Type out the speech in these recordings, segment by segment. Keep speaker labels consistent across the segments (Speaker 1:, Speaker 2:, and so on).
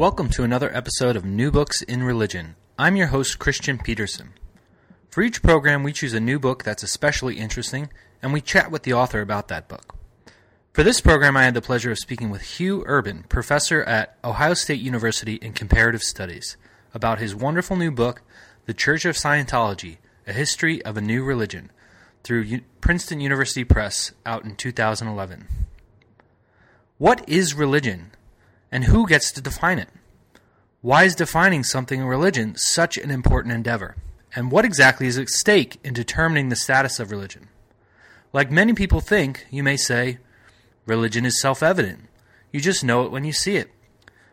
Speaker 1: Welcome to another episode of New Books in Religion. I'm your host, Christian Peterson. For each program, we choose a new book that's especially interesting, and we chat with the author about that book. For this program, I had the pleasure of speaking with Hugh Urban, professor at Ohio State University in Comparative Studies, about his wonderful new book, The Church of Scientology A History of a New Religion, through U- Princeton University Press, out in 2011. What is religion, and who gets to define it? Why is defining something a religion such an important endeavor? And what exactly is at stake in determining the status of religion? Like many people think, you may say, religion is self evident. You just know it when you see it.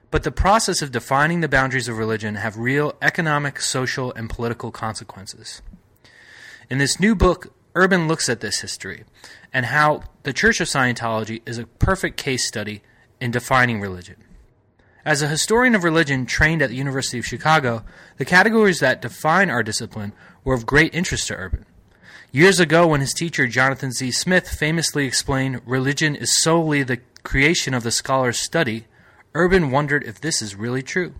Speaker 1: But the process of defining the boundaries of religion have real economic, social, and political consequences. In this new book, Urban looks at this history and how the Church of Scientology is a perfect case study in defining religion. As a historian of religion trained at the University of Chicago, the categories that define our discipline were of great interest to Urban. Years ago, when his teacher Jonathan Z. Smith famously explained religion is solely the creation of the scholar's study, Urban wondered if this is really true.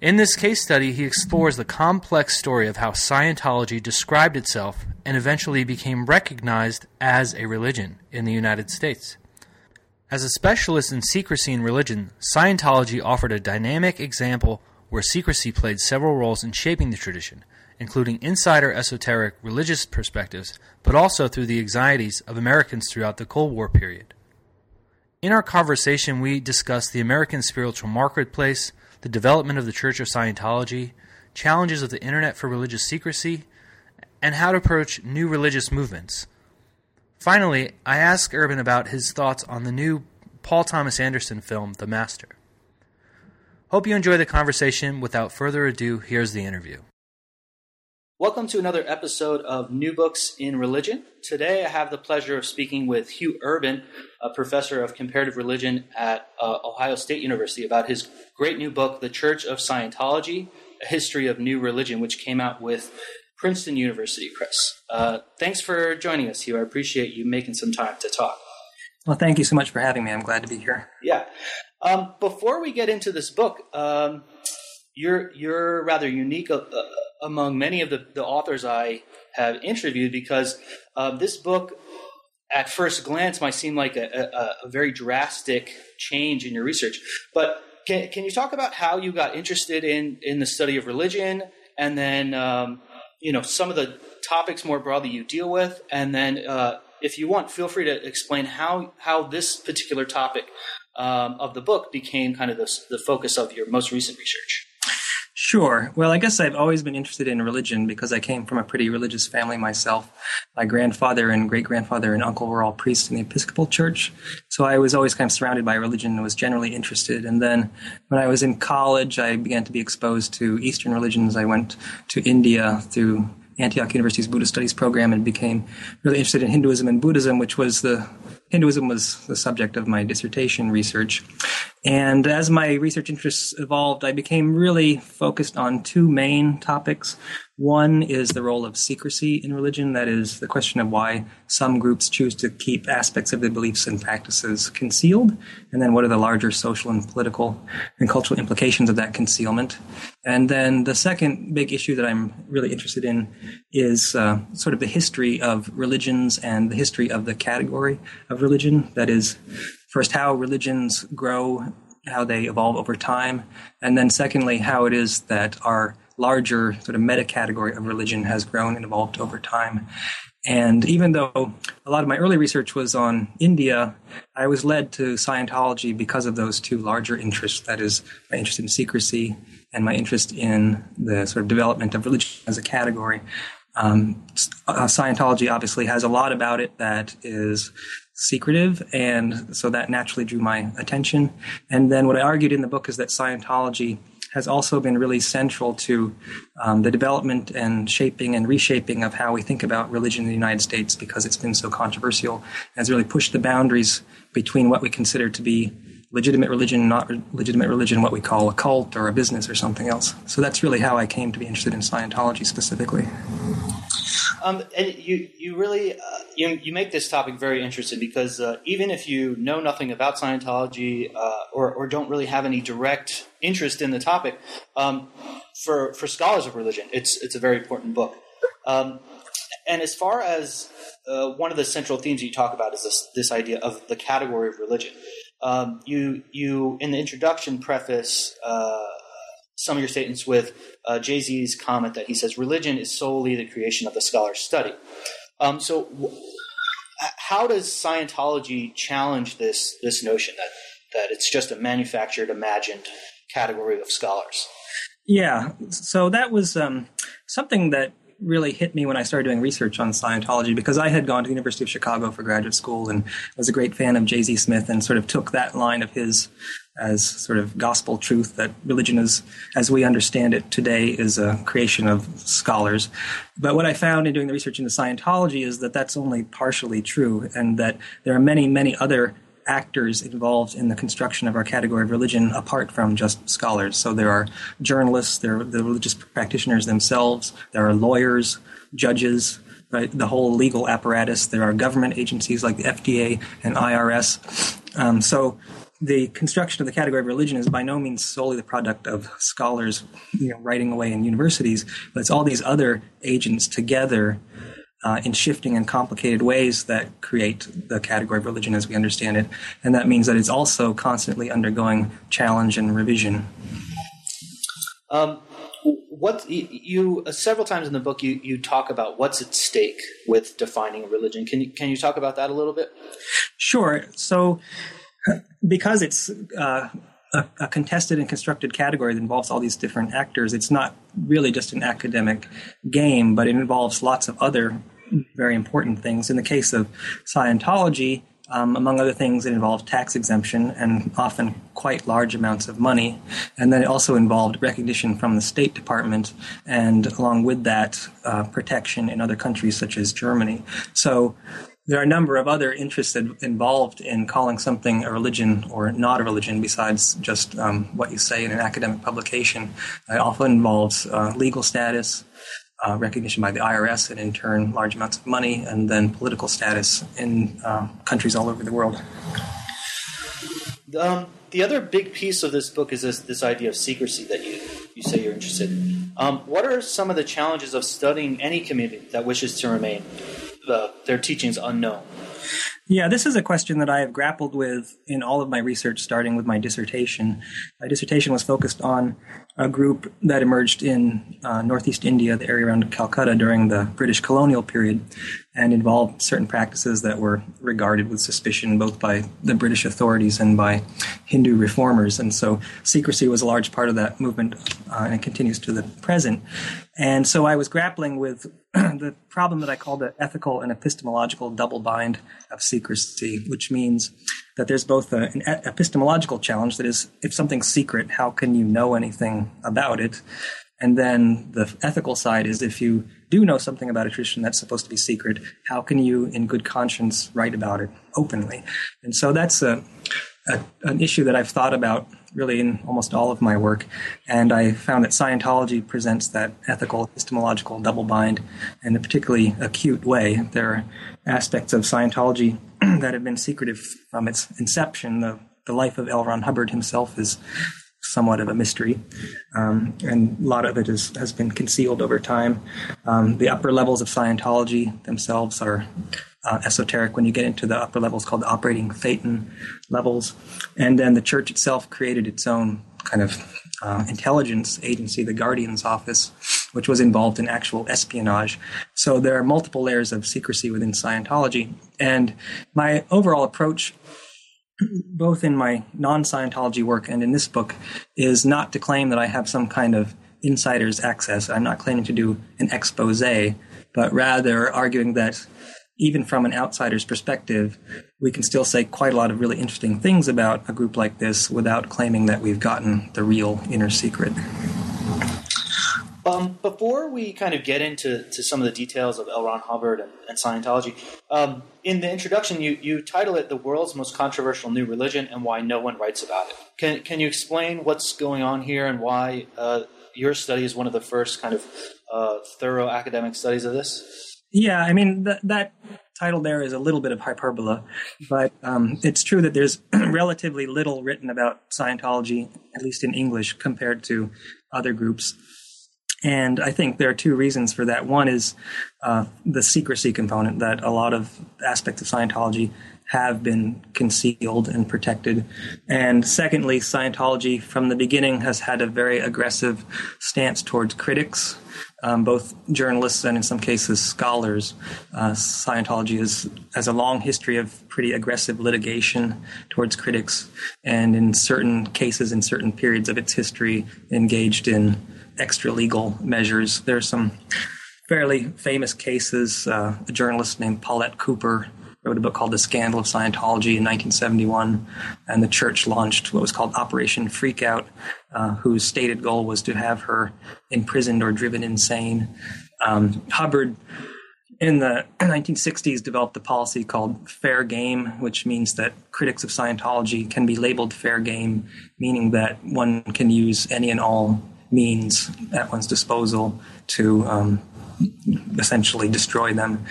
Speaker 1: In this case study, he explores the complex story of how Scientology described itself and eventually became recognized as a religion in the United States. As a specialist in secrecy and religion, Scientology offered a dynamic example where secrecy played several roles in shaping the tradition, including insider esoteric religious perspectives, but also through the anxieties of Americans throughout the Cold War period. In our conversation, we discussed the American spiritual marketplace, the development of the Church of Scientology, challenges of the Internet for religious secrecy, and how to approach new religious movements. Finally, I asked Urban about his thoughts on the new Paul Thomas Anderson film, The Master. Hope you enjoy the conversation. Without further ado, here's the interview. Welcome to another episode of New Books in Religion. Today I have the pleasure of speaking with Hugh Urban, a professor of comparative religion at uh, Ohio State University, about his great new book, The Church of Scientology A History of New Religion, which came out with Princeton University Press. Uh, thanks for joining us, Hugh. I appreciate you making some time to talk.
Speaker 2: Well, thank you so much for having me. I'm glad to be here.
Speaker 1: Yeah. Um, before we get into this book, um, you're you're rather unique uh, among many of the, the authors I have interviewed because uh, this book, at first glance, might seem like a, a, a, very drastic change in your research. But can, can you talk about how you got interested in, in the study of religion and then um, you know some of the topics more broadly you deal with, and then uh, if you want, feel free to explain how how this particular topic um, of the book became kind of the, the focus of your most recent research.
Speaker 2: Sure. Well, I guess I've always been interested in religion because I came from a pretty religious family myself. My grandfather and great grandfather and uncle were all priests in the Episcopal Church. So I was always kind of surrounded by religion and was generally interested. And then when I was in college, I began to be exposed to Eastern religions. I went to India through Antioch University's Buddhist Studies program and became really interested in Hinduism and Buddhism, which was the Hinduism was the subject of my dissertation research. And as my research interests evolved, I became really focused on two main topics. One is the role of secrecy in religion, that is, the question of why some groups choose to keep aspects of their beliefs and practices concealed, and then what are the larger social and political and cultural implications of that concealment. And then the second big issue that I'm really interested in is uh, sort of the history of religions and the history of the category of religion, that is, first, how religions grow how they evolve over time, and then secondly, how it is that our larger sort of meta category of religion has grown and evolved over time. And even though a lot of my early research was on India, I was led to Scientology because of those two larger interests that is, my interest in secrecy and my interest in the sort of development of religion as a category. Um, uh, Scientology obviously has a lot about it that is secretive, and so that naturally drew my attention. And then what I argued in the book is that Scientology has also been really central to um, the development and shaping and reshaping of how we think about religion in the United States because it's been so controversial and has really pushed the boundaries between what we consider to be legitimate religion, not legitimate religion, what we call a cult or a business or something else. So that's really how I came to be interested in Scientology specifically.
Speaker 1: Um, and you, you really, uh, you, you make this topic very interesting because uh, even if you know nothing about Scientology uh, or, or don't really have any direct interest in the topic, um, for for scholars of religion, it's it's a very important book. Um, and as far as uh, one of the central themes you talk about is this this idea of the category of religion. Um, you you in the introduction preface uh, some of your statements with uh, J. Z.'s comment that he says religion is solely the creation of the scholar's study. Um, so, w- how does Scientology challenge this this notion that that it's just a manufactured, imagined category of scholars?
Speaker 2: Yeah, so that was um, something that really hit me when I started doing research on Scientology because I had gone to the University of Chicago for graduate school and was a great fan of J. Z. Smith and sort of took that line of his as sort of gospel truth that religion is, as we understand it today, is a creation of scholars. But what I found in doing the research into Scientology is that that's only partially true and that there are many, many other actors involved in the construction of our category of religion apart from just scholars. So there are journalists, there are the religious practitioners themselves, there are lawyers, judges, right, the whole legal apparatus. There are government agencies like the FDA and IRS. Um, so the construction of the category of religion is by no means solely the product of scholars, you know, writing away in universities, but it's all these other agents together uh, in shifting and complicated ways that create the category of religion as we understand it. And that means that it's also constantly undergoing challenge and revision.
Speaker 1: Um, what you uh, several times in the book you, you talk about what's at stake with defining religion. Can you can you talk about that a little bit?
Speaker 2: Sure. So because it's uh, a, a, contested and constructed category that involves all these different actors, it's not really just an academic game, but it involves lots of other very important things. In the case of Scientology, um, among other things, it involved tax exemption and often quite large amounts of money. And then it also involved recognition from the State Department and, along with that, uh, protection in other countries such as Germany. So there are a number of other interests involved in calling something a religion or not a religion besides just um, what you say in an academic publication. It often involves uh, legal status, uh, recognition by the IRS, and in turn, large amounts of money, and then political status in uh, countries all over the world.
Speaker 1: Um, the other big piece of this book is this, this idea of secrecy that you, you say you're interested in. Um, what are some of the challenges of studying any community that wishes to remain the, their teachings unknown?
Speaker 2: Yeah, this is a question that I have grappled with in all of my research, starting with my dissertation. My dissertation was focused on a group that emerged in uh, northeast India, the area around Calcutta during the British colonial period, and involved certain practices that were regarded with suspicion both by the British authorities and by Hindu reformers. And so secrecy was a large part of that movement, uh, and it continues to the present. And so I was grappling with the problem that I call the ethical and epistemological double bind of secrecy, which means that there's both a, an epistemological challenge that is, if something's secret, how can you know anything about it? And then the ethical side is if you do know something about a tradition that's supposed to be secret, how can you, in good conscience, write about it openly? And so that's a, a, an issue that I've thought about really in almost all of my work. And I found that Scientology presents that ethical, epistemological double bind in a particularly acute way. There are aspects of Scientology that have been secretive from its inception. The, the life of L. Ron Hubbard himself is somewhat of a mystery, um, and a lot of it is, has been concealed over time. Um, the upper levels of Scientology themselves are uh, esoteric when you get into the upper levels called the operating thetan levels. And then the church itself created its own kind of uh, intelligence agency, the Guardian's Office, which was involved in actual espionage. So there are multiple layers of secrecy within Scientology. And my overall approach, both in my non Scientology work and in this book, is not to claim that I have some kind of insider's access. I'm not claiming to do an expose, but rather arguing that even from an outsider's perspective, we can still say quite a lot of really interesting things about a group like this without claiming that we've gotten the real inner secret.
Speaker 1: Um, before we kind of get into to some of the details of L. Ron Hubbard and, and Scientology, um, in the introduction, you, you title it "The World's Most Controversial New Religion and Why No One Writes About It." Can can you explain what's going on here and why uh, your study is one of the first kind of
Speaker 3: uh, thorough academic studies of this?
Speaker 2: Yeah, I mean that that title there is a little bit of hyperbole, but um, it's true that there's relatively little written about Scientology, at least in English, compared to other groups. And I think there are two reasons for that. One is uh, the secrecy component that a lot of aspects of Scientology have been concealed and protected. And secondly, Scientology from the beginning has had a very aggressive stance towards critics, um, both journalists and in some cases scholars. Uh, Scientology has a long history of pretty aggressive litigation towards critics, and in certain cases, in certain periods of its history, engaged in extra legal measures. There are some fairly famous cases. Uh, a journalist named Paulette Cooper wrote a book called The Scandal of Scientology in 1971, and the church launched what was called Operation Freakout, uh, whose stated goal was to have her imprisoned or driven insane. Um, Hubbard in the 1960s developed a policy called fair game, which means that critics of Scientology can be labeled fair game, meaning that one can use any and all means at one's disposal to um, essentially destroy them.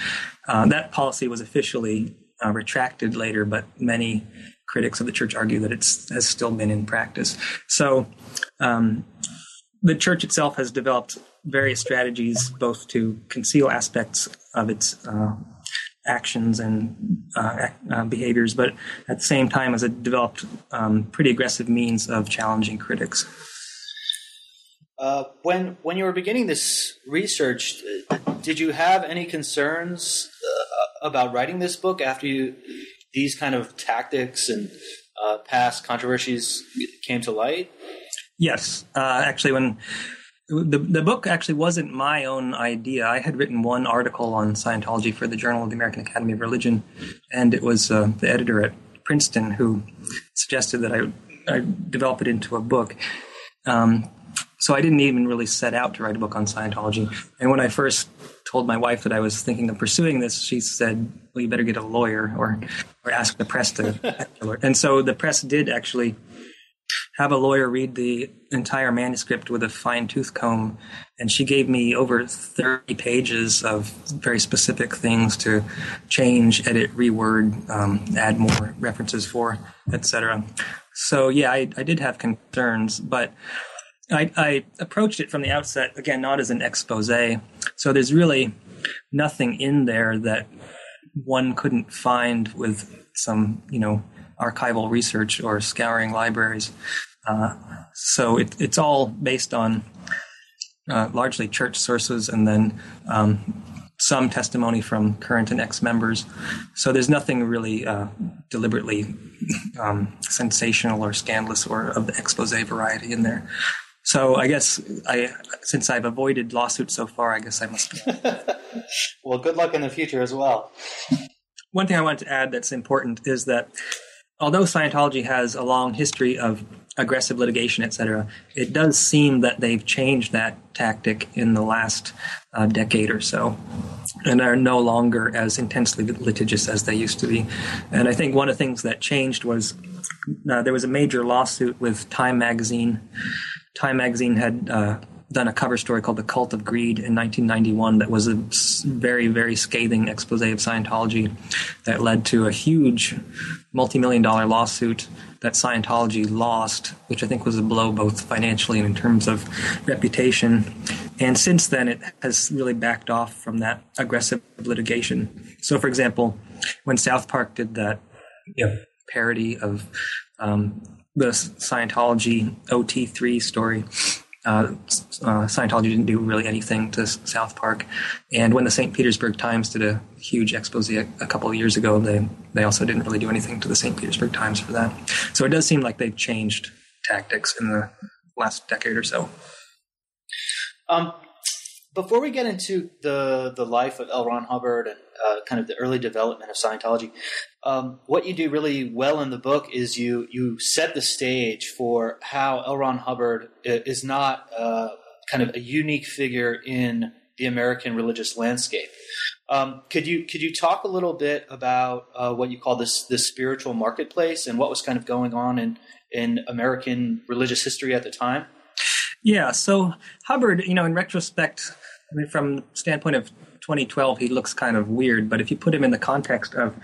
Speaker 2: Uh, that policy was officially uh, retracted later, but many critics of the church argue that it has still been in practice. So um, the church itself has developed various strategies both to conceal aspects of its uh, actions and uh, uh, behaviors, but at the same time has it developed um, pretty aggressive means of challenging critics.
Speaker 3: Uh, when when you were beginning this research, did you have any concerns uh, about writing this book after you these kind of tactics and uh, past controversies came to light?
Speaker 2: Yes, uh, actually, when the the book actually wasn't my own idea. I had written one article on Scientology for the Journal of the American Academy of Religion, and it was uh, the editor at Princeton who suggested that I I develop it into a book. Um, so I didn't even really set out to write a book on Scientology. And when I first told my wife that I was thinking of pursuing this, she said, "Well, you better get a lawyer or or ask the press to." and so the press did actually have a lawyer read the entire manuscript with a fine tooth comb, and she gave me over thirty pages of very specific things to change, edit, reword, um, add more references for, etc. So yeah, I, I did have concerns, but I, I, approached it from the outset, again, not as an expose. So there's really nothing in there that one couldn't find with some, you know, archival research or scouring libraries. Uh, so it, it's all based on uh, largely church sources and then um, some testimony from current and ex members. So there's nothing really uh, deliberately um, sensational or scandalous or of the expose variety in there. So I guess I, since I've avoided lawsuits so far, I guess I must.
Speaker 3: well, good luck in the future as well.
Speaker 2: One thing I wanted to add that's important is that although Scientology has a long history of aggressive litigation, etc., it does seem that they've changed that tactic in the last uh, decade or so and are no longer as intensely litigious as they used to be. And I think one of the things that changed was uh, there was a major lawsuit with Time magazine Time magazine had uh, done a cover story called "The Cult of Greed" in 1991 that was a very, very scathing expose of Scientology that led to a huge, multi-million dollar lawsuit that Scientology lost, which I think was a blow both financially and in terms of reputation. And since then, it has really backed off from that aggressive litigation. So, for example, when South Park did that you know, parody of um, the Scientology OT3 story. Uh, uh, Scientology didn't do really anything to South Park, and when the St. Petersburg Times did a huge expose a, a couple of years ago, they they also didn't really do anything to the St. Petersburg Times for that. So it does seem like they've changed tactics in the last decade or so.
Speaker 3: Um, before we get into the the life of L. Ron Hubbard and uh, kind of the early development of Scientology, um, what you do really well in the book is you you set the stage for how L. Ron Hubbard is not uh, kind of a unique figure in the American religious landscape. Um, could you could you talk a little bit about uh, what you call this this spiritual marketplace and what was kind of going on in in American religious history at the time?
Speaker 2: Yeah, so Hubbard, you know, in retrospect, I mean, from the standpoint of 2012, he looks kind of weird, but if you put him in the context of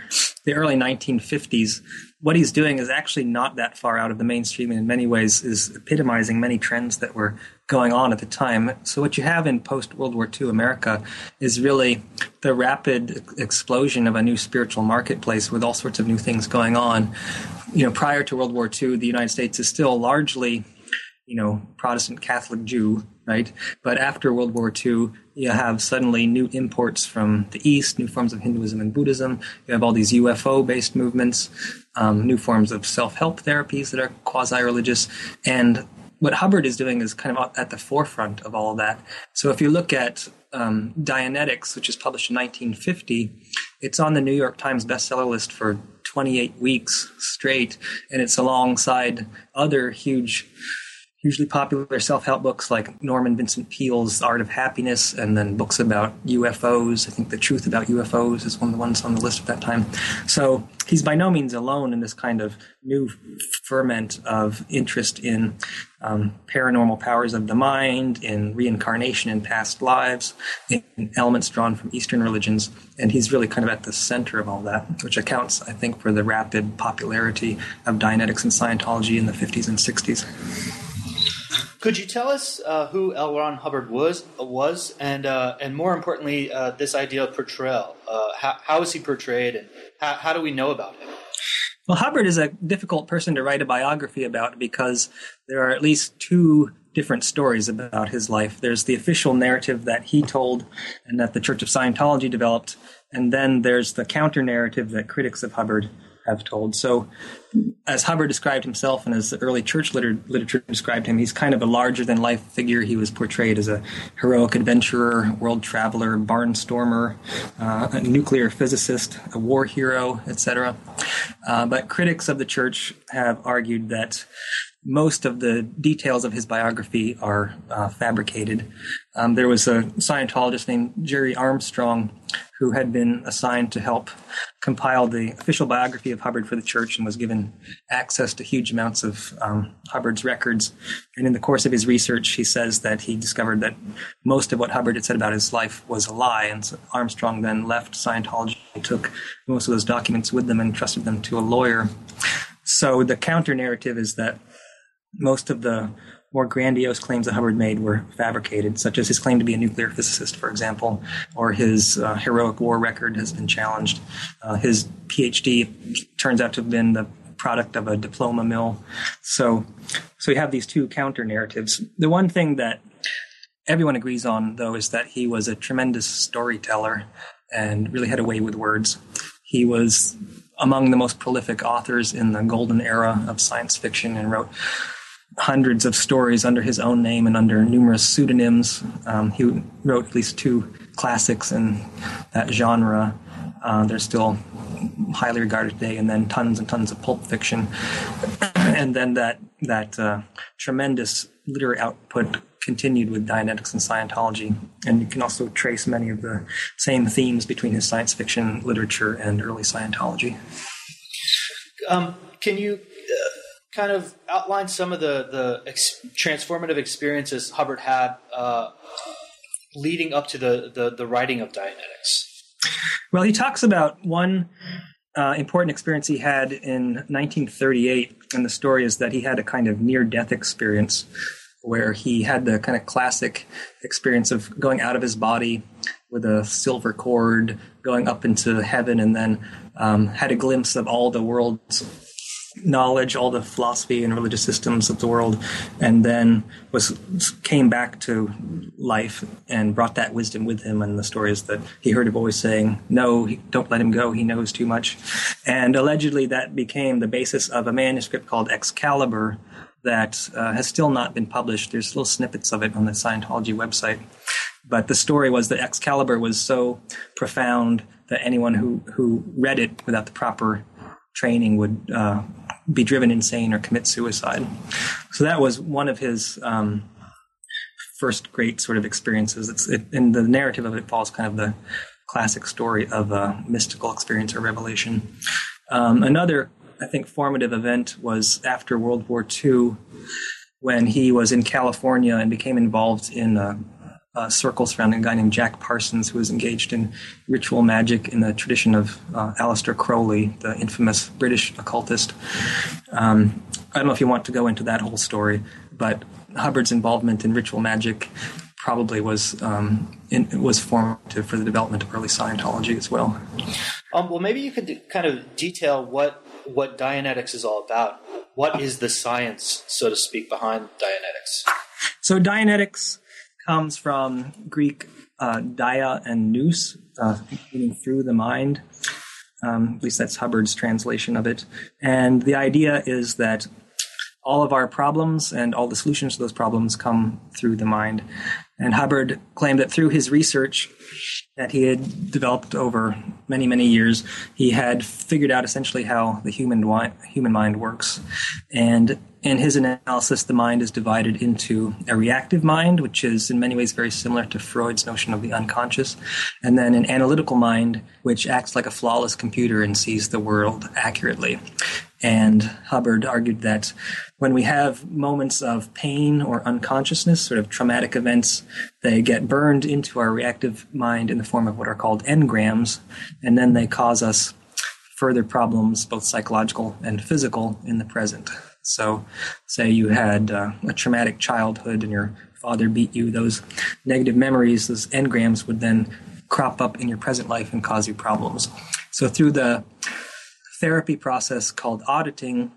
Speaker 2: the early 1950s, what he's doing is actually not that far out of the mainstream and in many ways is epitomizing many trends that were going on at the time. So what you have in post World War II America is really the rapid explosion of a new spiritual marketplace with all sorts of new things going on. You know, prior to World War II, the United States is still largely you know, Protestant Catholic Jew, right? But after World War II, you have suddenly new imports from the East, new forms of Hinduism and Buddhism. You have all these UFO based movements, um, new forms of self help therapies that are quasi religious. And what Hubbard is doing is kind of at the forefront of all of that. So if you look at um, Dianetics, which is published in 1950, it's on the New York Times bestseller list for 28 weeks straight, and it's alongside other huge hugely popular self-help books like Norman Vincent Peale's Art of Happiness, and then books about UFOs. I think The Truth About UFOs is one of the ones on the list at that time. So he's by no means alone in this kind of new ferment of interest in um, paranormal powers of the mind, in reincarnation in past lives, in elements drawn from Eastern religions. And he's really kind of at the center of all that, which accounts, I think, for the rapid popularity of Dianetics and Scientology in the 50s and 60s.
Speaker 1: Could you tell us uh, who L. Ron Hubbard was, was, and uh, and more importantly, uh, this idea of portrayal? Uh, how, how is he portrayed, and how, how do we know about him?
Speaker 2: Well, Hubbard is a difficult person to write a biography about because there are at least two different stories about his life. There's the official narrative that he told and that the Church of Scientology developed, and then there's the counter narrative that critics of Hubbard have told. So, as Hubbard described himself and as the early church liter- literature described him, he's kind of a larger than life figure. He was portrayed as a heroic adventurer, world traveler, barnstormer, uh, a nuclear physicist, a war hero, etc. Uh, but critics of the church have argued that most of the details of his biography are uh, fabricated. Um, there was a Scientologist named Gerry Armstrong who had been assigned to help compile the official biography of Hubbard for the church and was given access to huge amounts of um, Hubbard's records. And in the course of his research, he says that he discovered that most of what Hubbard had said about his life was a lie. And so Armstrong then left Scientology took most of those documents with them and trusted them to a lawyer. So the counter narrative is that most of the more grandiose claims that Hubbard made were fabricated, such as his claim to be a nuclear physicist, for example, or his uh, heroic war record has been challenged. Uh, his PhD turns out to have been the product of a diploma mill. So, so you have these two counter narratives. The one thing that everyone agrees on, though, is that he was a tremendous storyteller and really had a way with words. He was among the most prolific authors in the golden era of science fiction and wrote hundreds of stories under his own name and under numerous pseudonyms. Um, he wrote at least two classics in that genre. Uh, they're still highly regarded today, and then tons and tons of pulp fiction, and then that that uh, tremendous literary output continued with Dianetics and Scientology, and you can also trace many of the same themes between his science fiction literature and early Scientology.
Speaker 1: Um, can you kind of outline some of the the ex- transformative experiences Hubbard had uh, leading up to the, the, the writing of Dianetics.
Speaker 2: Well, he talks about one uh, important experience he had in 1938, and the story is that he had a kind of near death experience where he had the kind of classic experience of going out of his body with a silver cord, going up into heaven, and then um, had a glimpse of all the world's knowledge, all the philosophy and religious systems of the world, and then was came back to life and brought that wisdom with him. And the stories that he heard of always saying, "No, don't let him go. He knows too much." And allegedly, that became the basis of a manuscript called Excalibur that uh, has still not been published. There's little snippets of it on the Scientology website. But the story was that Excalibur was so profound that anyone who, who read it without the proper training would uh, be driven insane or commit suicide. So that was one of his um, first great sort of experiences. It's it, and the narrative of it follows kind of the classic story of a mystical experience or revelation. Um, another, I think, formative event was after World War II when he was in California and became involved in a, uh, circle surrounding a guy named Jack Parsons, who was engaged in ritual magic in the tradition of uh, Aleister Crowley, the infamous British occultist. Um, I don't know if you want to go into that whole story, but Hubbard's involvement in ritual magic probably was um, in, was formative for the development of early Scientology as well.
Speaker 1: Um, well, maybe you could kind of detail what what Dianetics is all about. What is the science, so to speak, behind Dianetics?
Speaker 2: So Dianetics comes from Greek uh, dia and nous, uh, meaning through the mind. Um, at least that's Hubbard's translation of it. And the idea is that all of our problems and all the solutions to those problems come through the mind. And Hubbard claimed that through his research that he had developed over many, many years, he had figured out essentially how the human human mind works. And in his analysis, the mind is divided into a reactive mind, which is in many ways very similar to Freud's notion of the unconscious, and then an analytical mind, which acts like a flawless computer and sees the world accurately. And Hubbard argued that when we have moments of pain or unconsciousness, sort of traumatic events, they get burned into our reactive mind in the form of what are called engrams, and then they cause us further problems, both psychological and physical, in the present. So, say you had uh, a traumatic childhood and your father beat you, those negative memories, those engrams would then crop up in your present life and cause you problems. So, through the therapy process called auditing,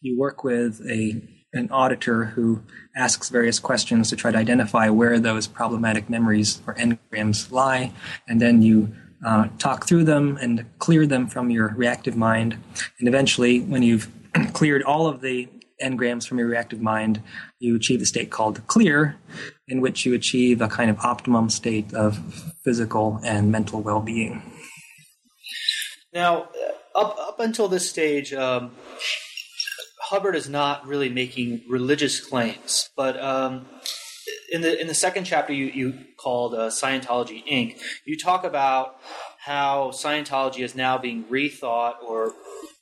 Speaker 2: you work with a an auditor who asks various questions to try to identify where those problematic memories or engrams lie, and then you uh, talk through them and clear them from your reactive mind. And eventually, when you've cleared all of the engrams from your reactive mind, you achieve a state called clear, in which you achieve a kind of optimum state of physical and mental well being.
Speaker 1: Now, up, up until this stage, um, Hubbard is not really making religious claims, but um, in the in the second chapter you, you called uh, Scientology Inc., you talk about how Scientology is now being rethought or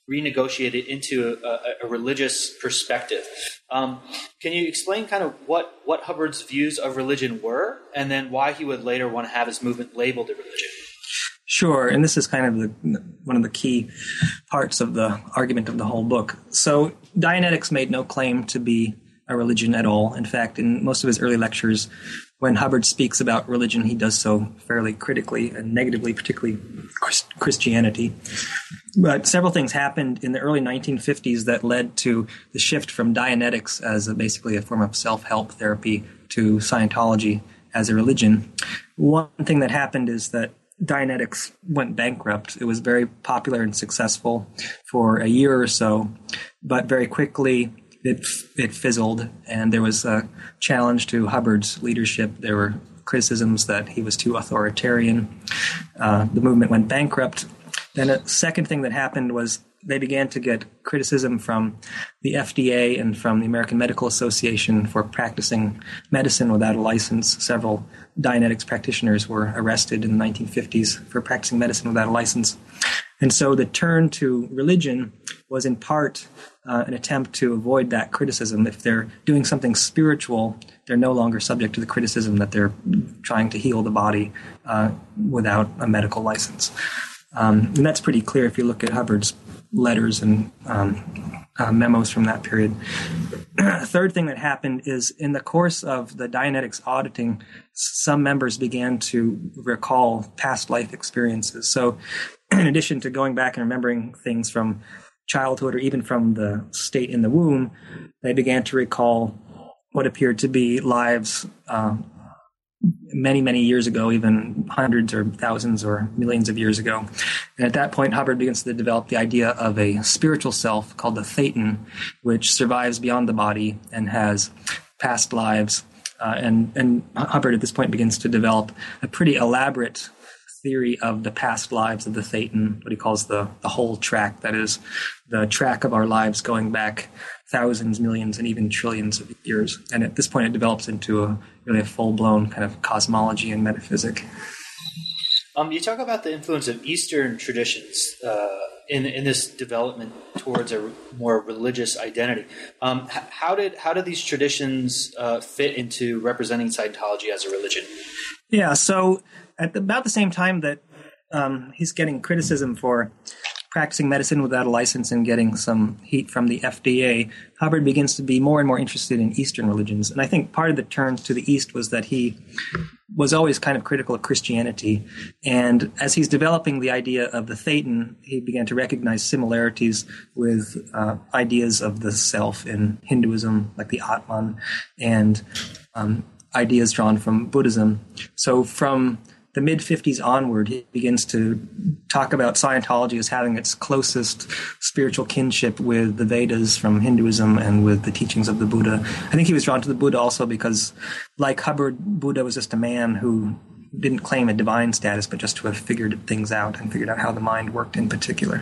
Speaker 1: renegotiated into a, a religious perspective. Um, can you explain kind of what, what Hubbard's views of religion were, and then why he would later want to have his movement labeled a religion?
Speaker 2: Sure, and this is kind of the, one of the key parts of the argument of the whole book. So, Dianetics made no claim to be a religion at all. In fact, in most of his early lectures, when Hubbard speaks about religion, he does so fairly critically and negatively, particularly Christianity. But several things happened in the early 1950s that led to the shift from Dianetics as a, basically a form of self help therapy to Scientology as a religion. One thing that happened is that Dianetics went bankrupt. It was very popular and successful for a year or so, but very quickly it it fizzled, and there was a challenge to Hubbard's leadership. There were criticisms that he was too authoritarian. Uh, the movement went bankrupt. Then a second thing that happened was they began to get criticism from the FDA and from the American Medical Association for practicing medicine without a license. Several Dianetics practitioners were arrested in the 1950s for practicing medicine without a license. And so the turn to religion was in part uh, an attempt to avoid that criticism. If they're doing something spiritual, they're no longer subject to the criticism that they're trying to heal the body uh, without a medical license. Um, and that's pretty clear if you look at Hubbard's letters and um, uh, memos from that period. Third thing that happened is in the course of the Dianetics auditing, some members began to recall past life experiences. So, in addition to going back and remembering things from childhood or even from the state in the womb, they began to recall what appeared to be lives uh, many, many years ago, even hundreds or thousands or millions of years ago. And at that point, Hubbard begins to develop the idea of a spiritual self called the Thetan, which survives beyond the body and has past lives. Uh, and, and Hubbard at this point begins to develop a pretty elaborate theory of the past lives of the Thetan, what he calls the, the whole track, that is, the track of our lives going back thousands, millions, and even trillions of years. And at this point, it develops into a really a full blown kind of cosmology and metaphysic.
Speaker 1: Um, you talk about the influence of Eastern traditions uh, in in this development towards a more religious identity. Um, how did how did these traditions uh, fit into representing Scientology as a religion?
Speaker 2: Yeah, so at about the same time that um, he's getting criticism for practicing medicine without a license and getting some heat from the FDA, Hubbard begins to be more and more interested in Eastern religions. And I think part of the turn to the East was that he was always kind of critical of Christianity. And as he's developing the idea of the Thetan, he began to recognize similarities with uh, ideas of the self in Hinduism, like the Atman, and um, ideas drawn from Buddhism. So from the mid 50s onward, he begins to talk about Scientology as having its closest spiritual kinship with the Vedas from Hinduism and with the teachings of the Buddha. I think he was drawn to the Buddha also because, like Hubbard, Buddha was just a man who didn't claim a divine status, but just to have figured things out and figured out how the mind worked in particular.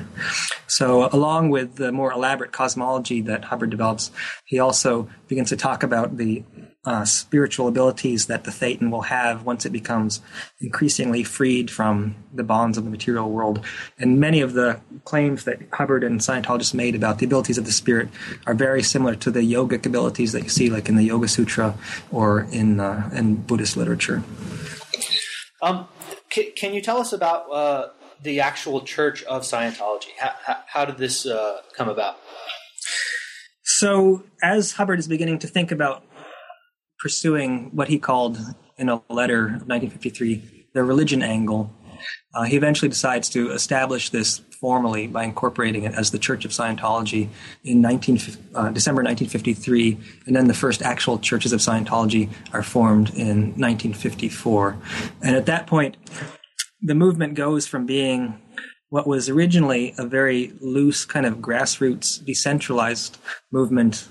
Speaker 2: So, along with the more elaborate cosmology that Hubbard develops, he also begins to talk about the uh, spiritual abilities that the Thetan will have once it becomes increasingly freed from the bonds of the material world. And many of the claims that Hubbard and Scientologists made about the abilities of the spirit are very similar to the yogic abilities that you see, like in the Yoga Sutra or in uh, in Buddhist literature.
Speaker 1: Um, can, can, you tell us about uh, the actual Church of Scientology? How, how, how did this uh, come about?
Speaker 2: So, as Hubbard is beginning to think about pursuing what he called in a letter of 1953 the religion angle. Uh, he eventually decides to establish this formally by incorporating it as the Church of Scientology in 19, uh, December 1953, and then the first actual churches of Scientology are formed in 1954. And at that point, the movement goes from being what was originally a very loose, kind of grassroots, decentralized movement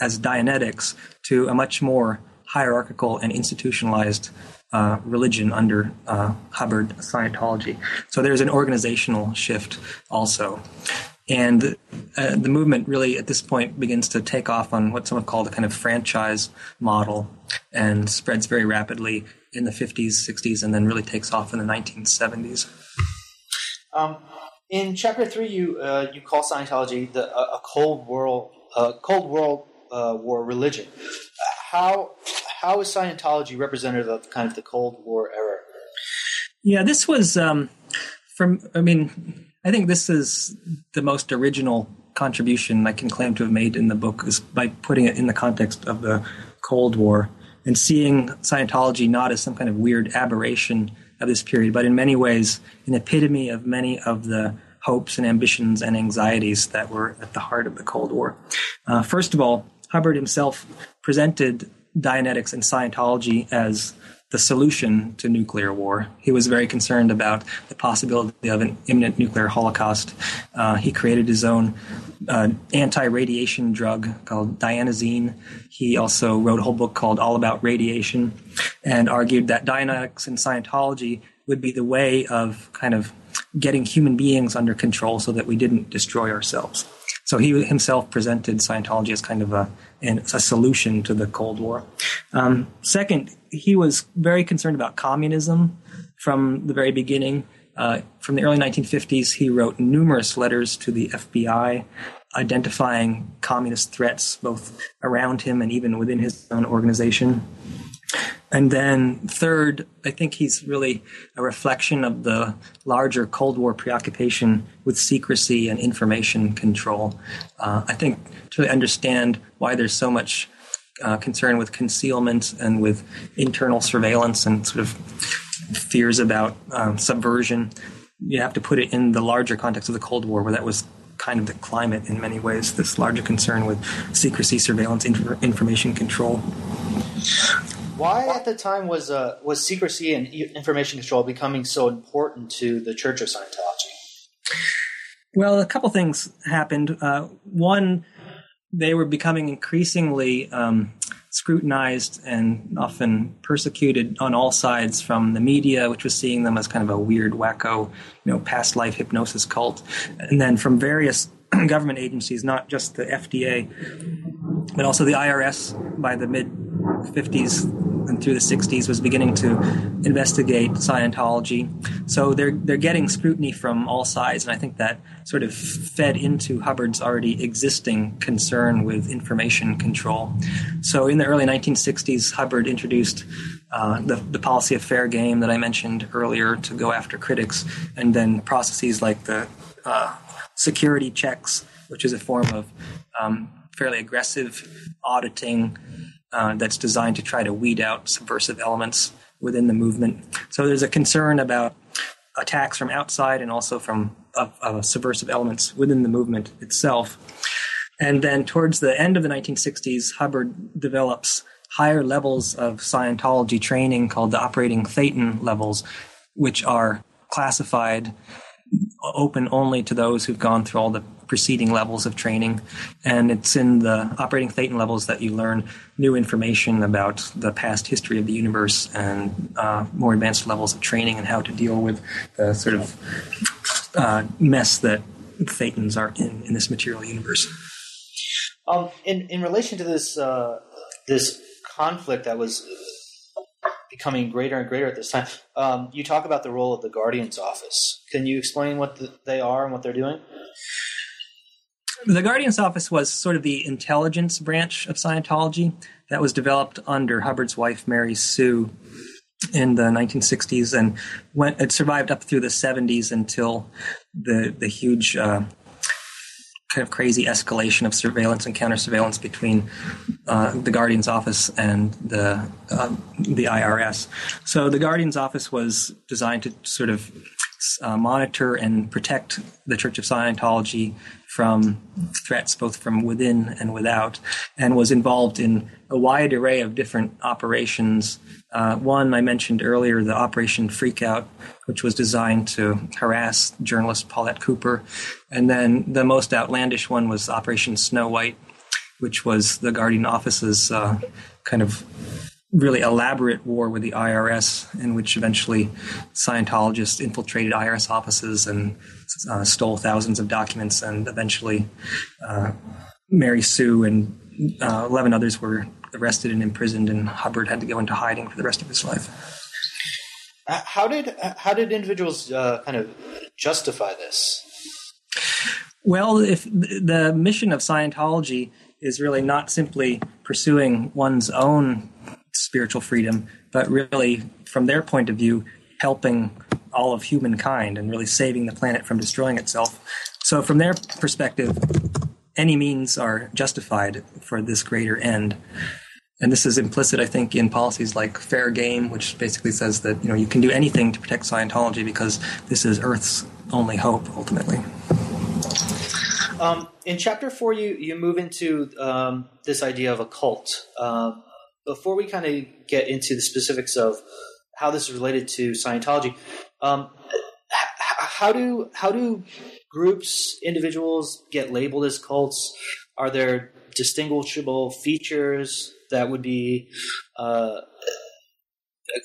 Speaker 2: as Dianetics to a much more hierarchical and institutionalized uh, religion under uh, Hubbard Scientology. So there's an organizational shift also. And uh, the movement really at this point begins to take off on what some have called a kind of franchise model and spreads very rapidly in the 50s, 60s, and then really takes off in the 1970s.
Speaker 1: Um, in chapter three, you uh, you call Scientology the, a, a Cold War Cold World uh, War religion how how is Scientology representative of kind of the Cold War era?
Speaker 2: Yeah, this was um, from. I mean, I think this is the most original contribution I can claim to have made in the book is by putting it in the context of the Cold War and seeing Scientology not as some kind of weird aberration of this period, but in many ways an epitome of many of the hopes and ambitions and anxieties that were at the heart of the Cold War. Uh, first of all, Hubbard himself presented Dianetics and Scientology as the solution to nuclear war. He was very concerned about the possibility of an imminent nuclear holocaust. Uh, he created his own uh, anti radiation drug called Dianazene. He also wrote a whole book called All About Radiation and argued that Dianetics and Scientology would be the way of kind of getting human beings under control so that we didn't destroy ourselves. So he himself presented Scientology as kind of a, a solution to the Cold War. Um, second, he was very concerned about communism from the very beginning. Uh, from the early 1950s, he wrote numerous letters to the FBI identifying communist threats both around him and even within his own organization. And then third, I think he's really a reflection of the larger Cold War preoccupation with secrecy and information control. Uh, I think to understand why there's so much uh, concern with concealment and with internal surveillance and sort of fears about um, subversion, you have to put it in the larger context of the Cold War, where that was kind of the climate in many ways, this larger concern with secrecy, surveillance, inf- information control.
Speaker 1: Why at the time was uh, was secrecy and information control becoming so important to the Church of Scientology?
Speaker 2: Well, a couple things happened. Uh, one, they were becoming increasingly um, scrutinized and often persecuted on all sides from the media, which was seeing them as kind of a weird, wacko, you know, past life hypnosis cult, and then from various government agencies, not just the FDA, but also the IRS by the mid 50s and through the 60s was beginning to investigate Scientology. So they're they're getting scrutiny from all sides, and I think that sort of fed into Hubbard's already existing concern with information control. So in the early 1960s, Hubbard introduced uh, the, the policy of fair game that I mentioned earlier to go after critics, and then processes like the uh, security checks, which is a form of um, fairly aggressive auditing uh, that's designed to try to weed out subversive elements within the movement. So there's a concern about attacks from outside and also from uh, uh, subversive elements within the movement itself. And then towards the end of the 1960s, Hubbard develops higher levels of Scientology training called the operating thetan levels, which are classified open only to those who've gone through all the preceding levels of training. And it's in the operating thetan levels that you learn new information about the past history of the universe and uh, more advanced levels of training and how to deal with the sort of uh, mess that thetans are in in this material universe.
Speaker 1: Um, in in relation to this uh, this conflict that was becoming greater and greater at this time. Um, you talk about the role of the Guardian's Office. Can you explain what the, they are and what they're doing?
Speaker 2: The Guardian's Office was sort of the intelligence branch of Scientology that was developed under Hubbard's wife, Mary Sue, in the 1960s, and went, it survived up through the 70s until the the huge uh, kind of crazy escalation of surveillance and counter surveillance between uh, the Guardian's office and the uh, the IRS. So the Guardian's office was designed to sort of uh, monitor and protect the Church of Scientology from threats both from within and without, and was involved in a wide array of different operations. Uh, one I mentioned earlier, the Operation Freakout, which was designed to harass journalist Paulette Cooper, and then the most outlandish one was Operation Snow White, which was the Guardian Office's uh, kind of really elaborate war with the IRS, in which eventually Scientologists infiltrated IRS offices and uh, stole thousands of documents, and eventually uh, Mary Sue and uh, 11 others were arrested and imprisoned, and Hubbard had to go into hiding for the rest of his life.
Speaker 1: Uh, how did how did individuals uh, kind of justify this?
Speaker 2: Well, if the mission of Scientology is really not simply pursuing one's own spiritual freedom, but really, from their point of view, helping all of humankind and really saving the planet from destroying itself. So, from their perspective, any means are justified for this greater end. And this is implicit, I think, in policies like fair game, which basically says that you know you can do anything to protect Scientology because this is Earth's only hope, ultimately.
Speaker 1: Um, in chapter four, you you move into um, this idea of a cult. Uh, before we kind of get into the specifics of how this is related to Scientology, um, how do how do groups, individuals get labeled as cults? Are there distinguishable features that would be uh,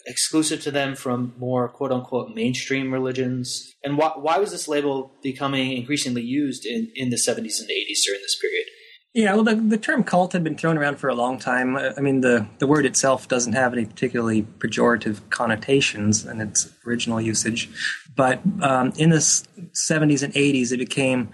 Speaker 1: exclusive to them from more quote unquote mainstream religions? And why, why was this label becoming increasingly used in, in the 70s and 80s during this period?
Speaker 2: Yeah, well, the, the term cult had been thrown around for a long time. I mean, the, the word itself doesn't have any particularly pejorative connotations in its original usage. But um, in the 70s and 80s, it became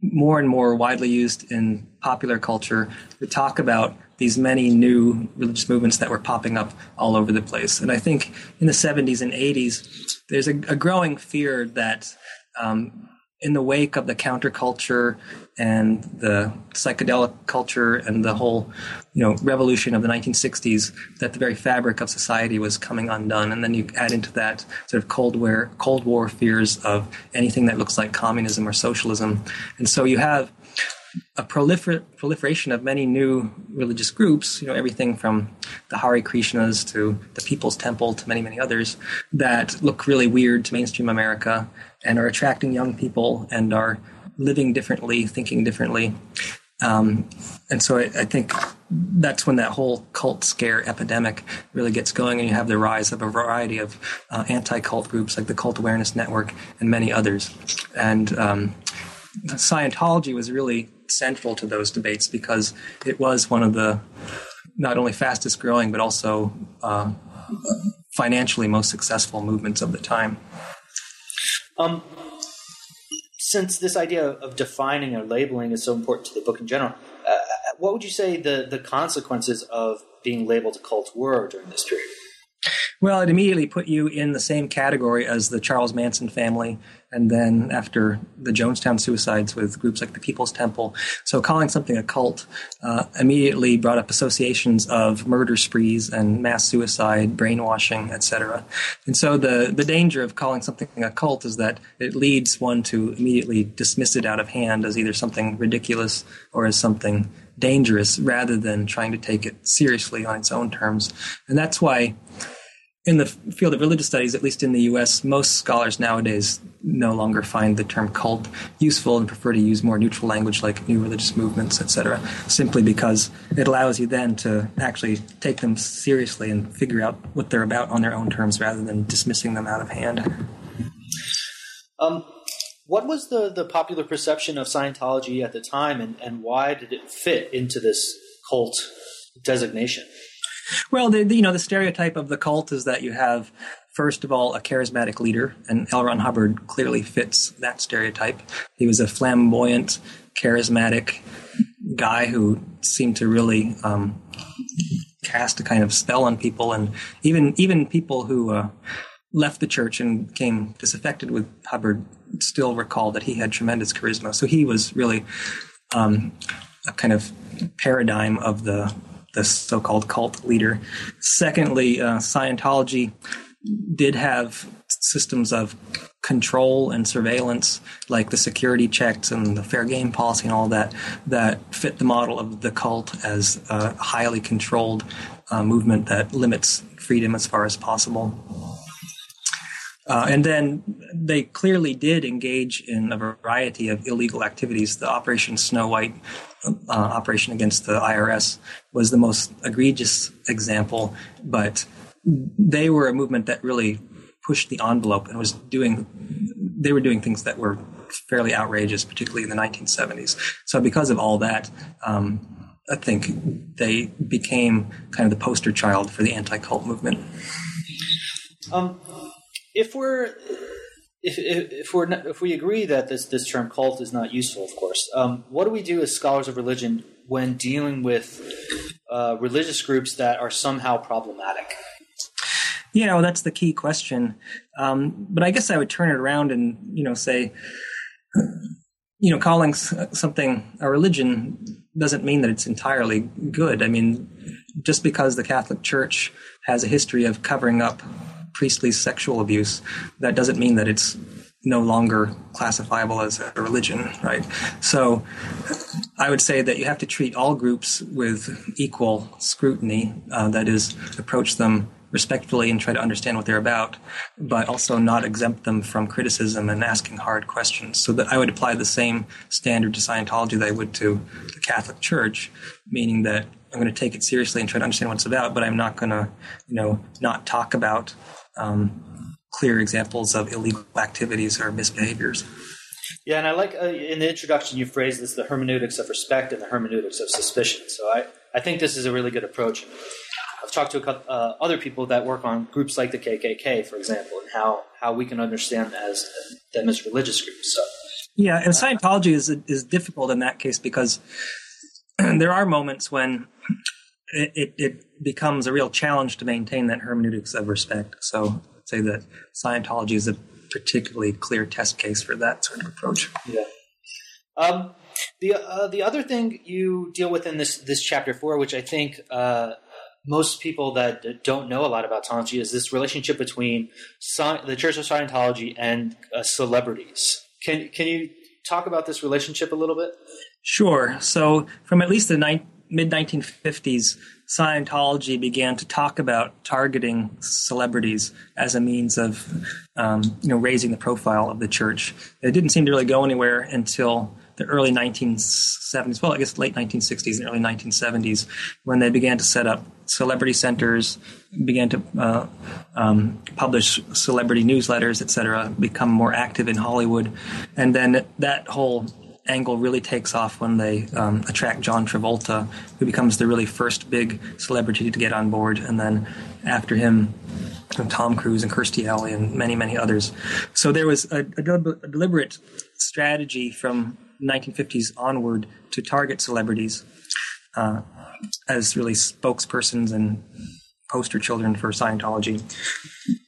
Speaker 2: more and more widely used in popular culture to talk about these many new religious movements that were popping up all over the place. And I think in the 70s and 80s, there's a, a growing fear that um, in the wake of the counterculture and the psychedelic culture and the whole, you know, revolution of the 1960s, that the very fabric of society was coming undone. And then you add into that sort of Cold War, Cold War fears of anything that looks like communism or socialism. And so you have a prolifer- proliferation of many new religious groups, you know, everything from the Hare Krishnas to the People's Temple to many, many others that look really weird to mainstream America and are attracting young people and are living differently, thinking differently. Um, and so I, I, think that's when that whole cult scare epidemic really gets going, and you have the rise of a variety of uh, anti cult groups like the Cult Awareness Network and many others. And um, Scientology was really central to those debates because it was one of the not only fastest growing, but also uh, financially most successful movements of the time.
Speaker 1: Um, since this idea of defining or labeling is so important to the book in general, uh, what would you say the, the consequences of being labeled a cult were during this period?
Speaker 2: Well, it immediately put you in the same category as the Charles Manson family, and then after the Jonestown suicides with groups like the People's Temple. So, calling something a cult uh, immediately brought up associations of murder sprees and mass suicide, brainwashing, etc. And so, the the danger of calling something a cult is that it leads one to immediately dismiss it out of hand as either something ridiculous or as something dangerous, rather than trying to take it seriously on its own terms. And that's why in the field of religious studies, at least in the U.S., most scholars nowadays no longer find the term cult useful and prefer to use more neutral language like new religious movements, etc., simply because it allows you then to actually take them seriously and figure out what they're about on their own terms rather than dismissing them out of hand.
Speaker 1: Um, what was the, the popular perception of Scientology at the time, and, and why did it fit into this cult designation?
Speaker 2: Well, the, the, you know the stereotype of the cult is that you have first of all a charismatic leader, and L. Ron Hubbard clearly fits that stereotype. He was a flamboyant, charismatic guy who seemed to really um, cast a kind of spell on people, and even even people who uh, left the church and came disaffected with Hubbard still recall that he had tremendous charisma. So he was really um, a kind of paradigm of the the so-called cult leader. Secondly, uh, Scientology did have systems of control and surveillance, like the security checks and the fair game policy and all that, that fit the model of the cult as a highly controlled uh, movement that limits freedom as far as possible. Uh, and then they clearly did engage in a variety of illegal activities. The Operation Snow White uh, operation against the IRS was the most egregious example, but they were a movement that really pushed the envelope and was doing they were doing things that were fairly outrageous, particularly in the 1970s. So because of all that, um, I think they became kind of the poster child for the anti-cult movement.
Speaker 1: Um, if we're if, if, we're not, if we agree that this this term cult is not useful, of course, um, what do we do as scholars of religion when dealing with uh, religious groups that are somehow problematic?
Speaker 2: You know, that's the key question. Um, but I guess I would turn it around and you know say, you know, calling something a religion doesn't mean that it's entirely good. I mean, just because the Catholic Church has a history of covering up priestly sexual abuse, that doesn't mean that it's no longer classifiable as a religion, right? So I would say that you have to treat all groups with equal scrutiny, uh, that is, approach them respectfully and try to understand what they're about, but also not exempt them from criticism and asking hard questions. So that I would apply the same standard to Scientology that I would to the Catholic Church, meaning that I'm going to take it seriously and try to understand what it's about, but I'm not going to, you know, not talk about um, clear examples of illegal activities or misbehaviors.
Speaker 1: Yeah, and I like uh, in the introduction you phrased this the hermeneutics of respect and the hermeneutics of suspicion. So I, I think this is a really good approach. I've talked to a couple, uh, other people that work on groups like the KKK, for example, and how, how we can understand as them as religious groups. So,
Speaker 2: yeah, and Scientology is is difficult in that case because there are moments when it, it, becomes a real challenge to maintain that hermeneutics of respect. So I'd say that Scientology is a particularly clear test case for that sort of approach.
Speaker 1: Yeah. Um, the uh, the other thing you deal with in this this chapter four, which I think uh, most people that don't know a lot about Scientology, is this relationship between Sci- the Church of Scientology and uh, celebrities. Can can you talk about this relationship a little bit?
Speaker 2: Sure. So, from at least the ni- mid 1950s, Scientology began to talk about targeting celebrities as a means of, um, you know, raising the profile of the church. It didn't seem to really go anywhere until the early 1970s, well, I guess late 1960s and early 1970s, when they began to set up celebrity centers, began to uh, um, publish celebrity newsletters, etc., become more active in Hollywood, and then that whole angle really takes off when they um, attract John Travolta, who becomes the really first big celebrity to get on board, and then after him, Tom Cruise and Kirstie Alley and many, many others. So there was a, a, a deliberate strategy from 1950s onward to target celebrities uh, as really spokespersons and poster children for Scientology.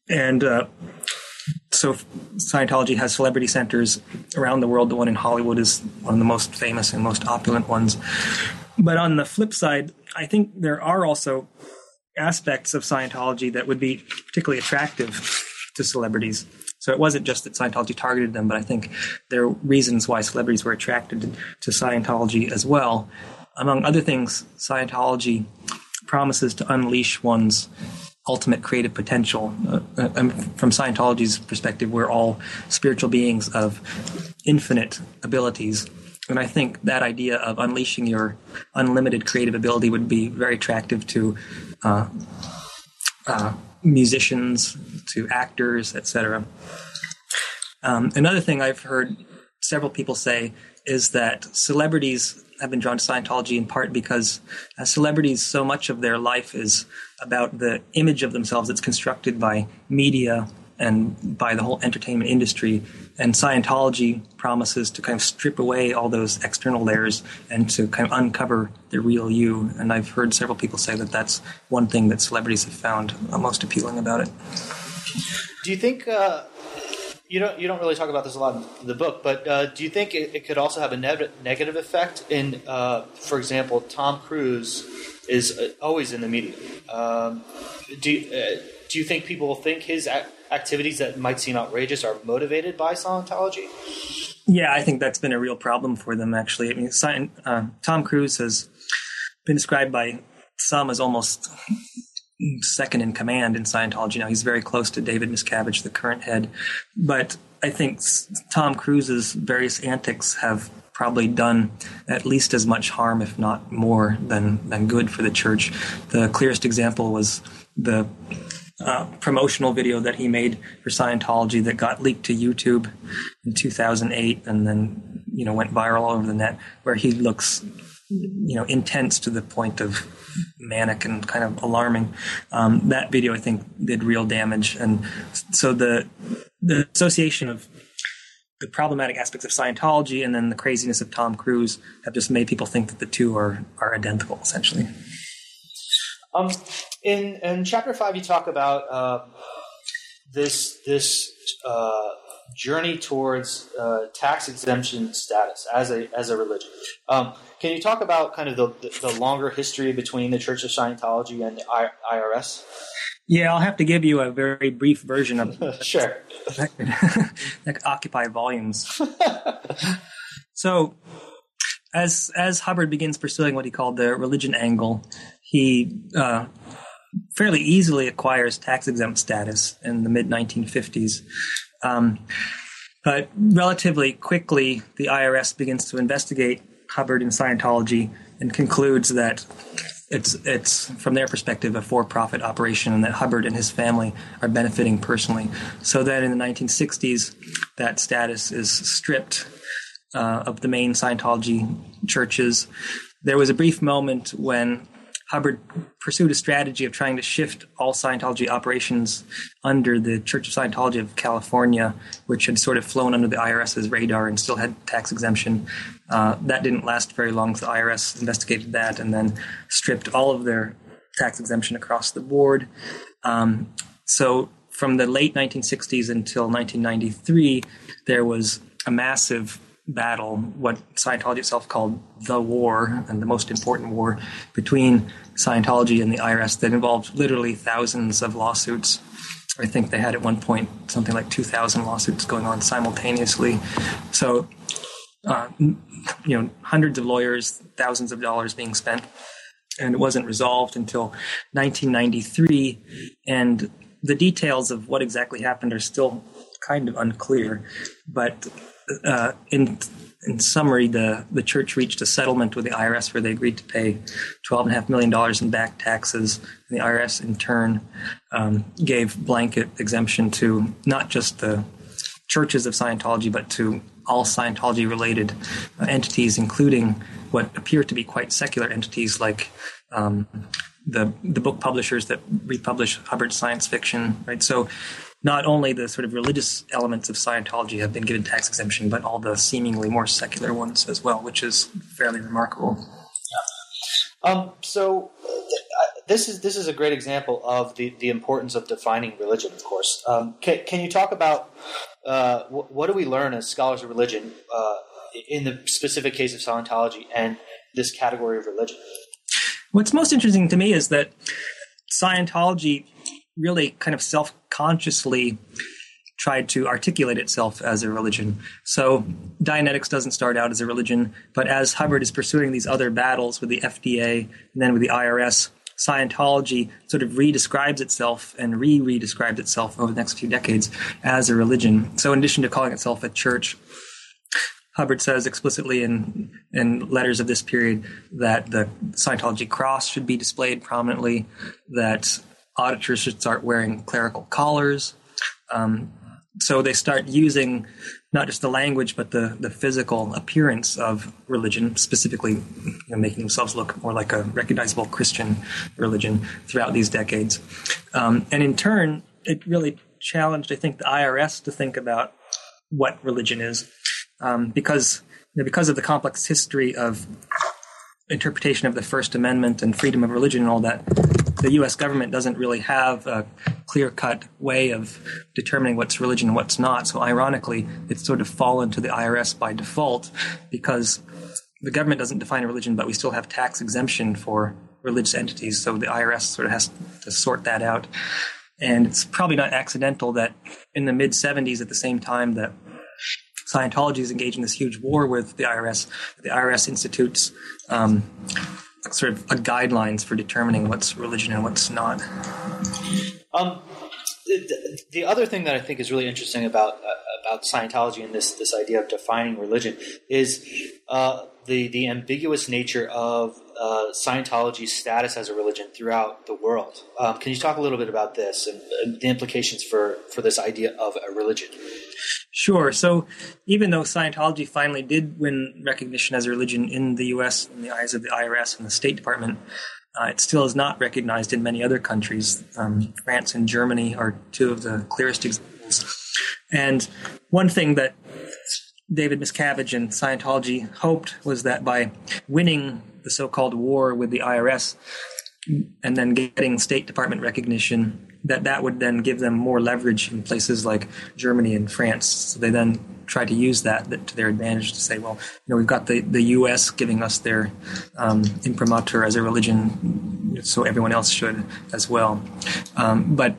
Speaker 2: And uh, so Scientology has celebrity centers around the world. The one in Hollywood is one of the most famous and most opulent ones. But on the flip side, I think there are also aspects of Scientology that would be particularly attractive to celebrities. So it wasn't just that Scientology targeted them, but I think there are reasons why celebrities were attracted to Scientology as well. Among other things, Scientology promises to unleash one's ultimate creative potential. Uh, uh from Scientology's perspective, we're all spiritual beings of infinite abilities. And I think that idea of unleashing your unlimited creative ability would be very attractive to uh, uh, musicians, to actors, etc. Um, another thing I've heard several people say is that celebrities have been drawn to Scientology in part because as celebrities, so much of their life is about the image of themselves that's constructed by media and by the whole entertainment industry. And Scientology promises to kind of strip away all those external layers and to kind of uncover the real you. And I've heard several people say that that's one thing that celebrities have found most appealing about it.
Speaker 1: Do you think uh, you don't you don't really talk about this a lot in the book, but uh, do you think it, it, could also have a ne- negative effect in, uh, for example, Tom Cruise is uh, always in the media. Um, do you, uh, do you think people think his activities that might seem outrageous are motivated by Scientology?
Speaker 2: Yeah, I think that's been a real problem for them. Actually, I mean, uh, Tom Cruise has been described by some as almost second in command in Scientology now. He's very close to David Miscavige, the current head. But I think Tom Cruise's various antics have probably done at least as much harm, if not more, than, than good for the church. The clearest example was the uh, promotional video that he made for Scientology that got leaked to YouTube in 2008 and then, you know, went viral all over the net, where he looks, you know, intense to the point of manic and kind of alarming. Um, that video, I think, did real damage, and so the the association of the problematic aspects of Scientology and then the craziness of Tom Cruise have just made people think that the two are are identical, essentially.
Speaker 1: Um, in in chapter five, you talk about uh, this this uh, journey towards uh, tax exemption status as a as a religion. Um, can you talk about kind of the, the, the longer history between the Church of Scientology and the I, IRS?
Speaker 2: Yeah, I'll have to give you a very brief version of
Speaker 1: sure
Speaker 2: that could, that could occupy volumes. so, as as Hubbard begins pursuing what he called the religion angle, he uh, fairly easily acquires tax exempt status in the mid 1950s. Um, but relatively quickly, the IRS begins to investigate Hubbard and Scientology and concludes that it's it's from their perspective a for-profit operation and that Hubbard and his family are benefiting personally. So then in the 1960s, that status is stripped uh, of the main Scientology churches. There was a brief moment when Hubbard pursued a strategy of trying to shift all Scientology operations under the Church of Scientology of California, which had sort of flown under the IRS's radar and still had tax exemption. Uh, that didn't last very long. So the IRS investigated that and then stripped all of their tax exemption across the board. Um, so from the late 1960s until 1993, there was a massive battle, what Scientology itself called the war, and the most important war between Scientology and the IRS that involved literally thousands of lawsuits. I think they had at one point something like 2,000 lawsuits going on simultaneously. So, uh, you know, hundreds of lawyers, thousands of dollars being spent, and it wasn't resolved until 1993. And the details of what exactly happened are still kind of unclear. But uh, in in summary, the, the church reached a settlement with the IRS where they agreed to pay $12.5 million in back taxes. And the IRS, in turn, um, gave blanket exemption to not just the churches of Scientology, but to all Scientology related uh, entities, including what appear to be quite secular entities like um, the the book publishers that republish Hubbard science fiction, right? So not only the sort of religious elements of Scientology have been given tax exemption, but all the seemingly more secular ones as well, which is fairly remarkable.
Speaker 1: Um, so uh, this is this is a great example of the, the importance of defining religion. Of course, um, can, can you talk about uh, what, what, do we learn as scholars of religion uh, in the specific case of Scientology and this category of religion?
Speaker 2: What's most interesting to me is that Scientology really kind of self consciously tried to articulate itself as a religion. So Dianetics doesn't start out as a religion, but as Hubbard is pursuing these other battles with the FDA and then with the IRS, Scientology sort of redescribes itself and re redescribes itself over the next few decades as a religion. So, in addition to calling itself a church, Hubbard says explicitly in in letters of this period that the Scientology cross should be displayed prominently, that auditors should start wearing clerical collars. Um, so they start using not just the language but the, the physical appearance of religion, specifically you know, making themselves look more like a recognizable Christian religion throughout these decades. Um, and in turn, it really challenged, I think, the IRS to think about what religion is um, because you know, because of the complex history of interpretation of the First Amendment and freedom of religion and all that, the U.S. government doesn't really have a clear-cut way of determining what's religion and what's not. So, ironically, it's sort of fallen to the IRS by default because the government doesn't define a religion, but we still have tax exemption for religious entities. So the IRS sort of has to sort that out. And it's probably not accidental that in the mid 70s, at the same time that Scientology is engaged in this huge war with the IRS. The IRS institutes um, sort of guidelines for determining what's religion and what's not.
Speaker 1: Um, the, the, other thing that I think is really interesting about uh, about Scientology and this this idea of defining religion is uh, the the ambiguous nature of uh, Scientology's status as a religion throughout the world. Um, can you talk a little bit about this and, and the implications for for this idea of a religion?
Speaker 2: Sure. So even though Scientology finally did win recognition as a religion in the U.S. in the eyes of the IRS and the State Department, uh, it still is not recognized in many other countries. Um, France and Germany are two of the clearest examples. And one thing that David Miscavige and Scientology hoped was that by winning the so-called war with the IRS and then getting State Department recognition, that that would then give them more leverage in places like Germany and France. So they then try to use that, to their advantage to say, well, you know, we've got the, the U.S. giving us their um, imprimatur as a religion, so everyone else should as well. Um, but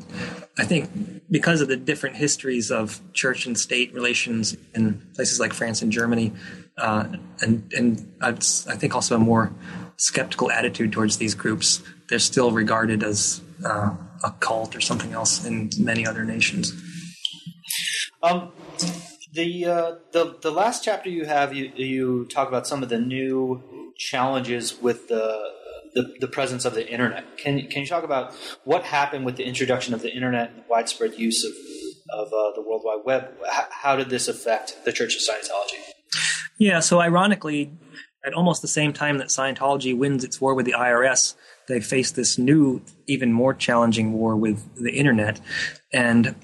Speaker 2: I think because of the different histories of church and state relations in places like France and Germany, uh, and and I think also a more skeptical attitude towards these groups, they're still regarded as uh, a cult or something else in many other nations.
Speaker 1: Um, the uh, the the last chapter you have, you you talk about some of the new challenges with the the, the presence of the internet. Can can you talk about what happened with the introduction of the internet and the widespread use of of uh, the World Wide Web? How, how did this affect the Church of Scientology?
Speaker 2: Yeah, so ironically, at almost the same time that Scientology wins its war with the IRS, they face this new, even more challenging war with the internet. And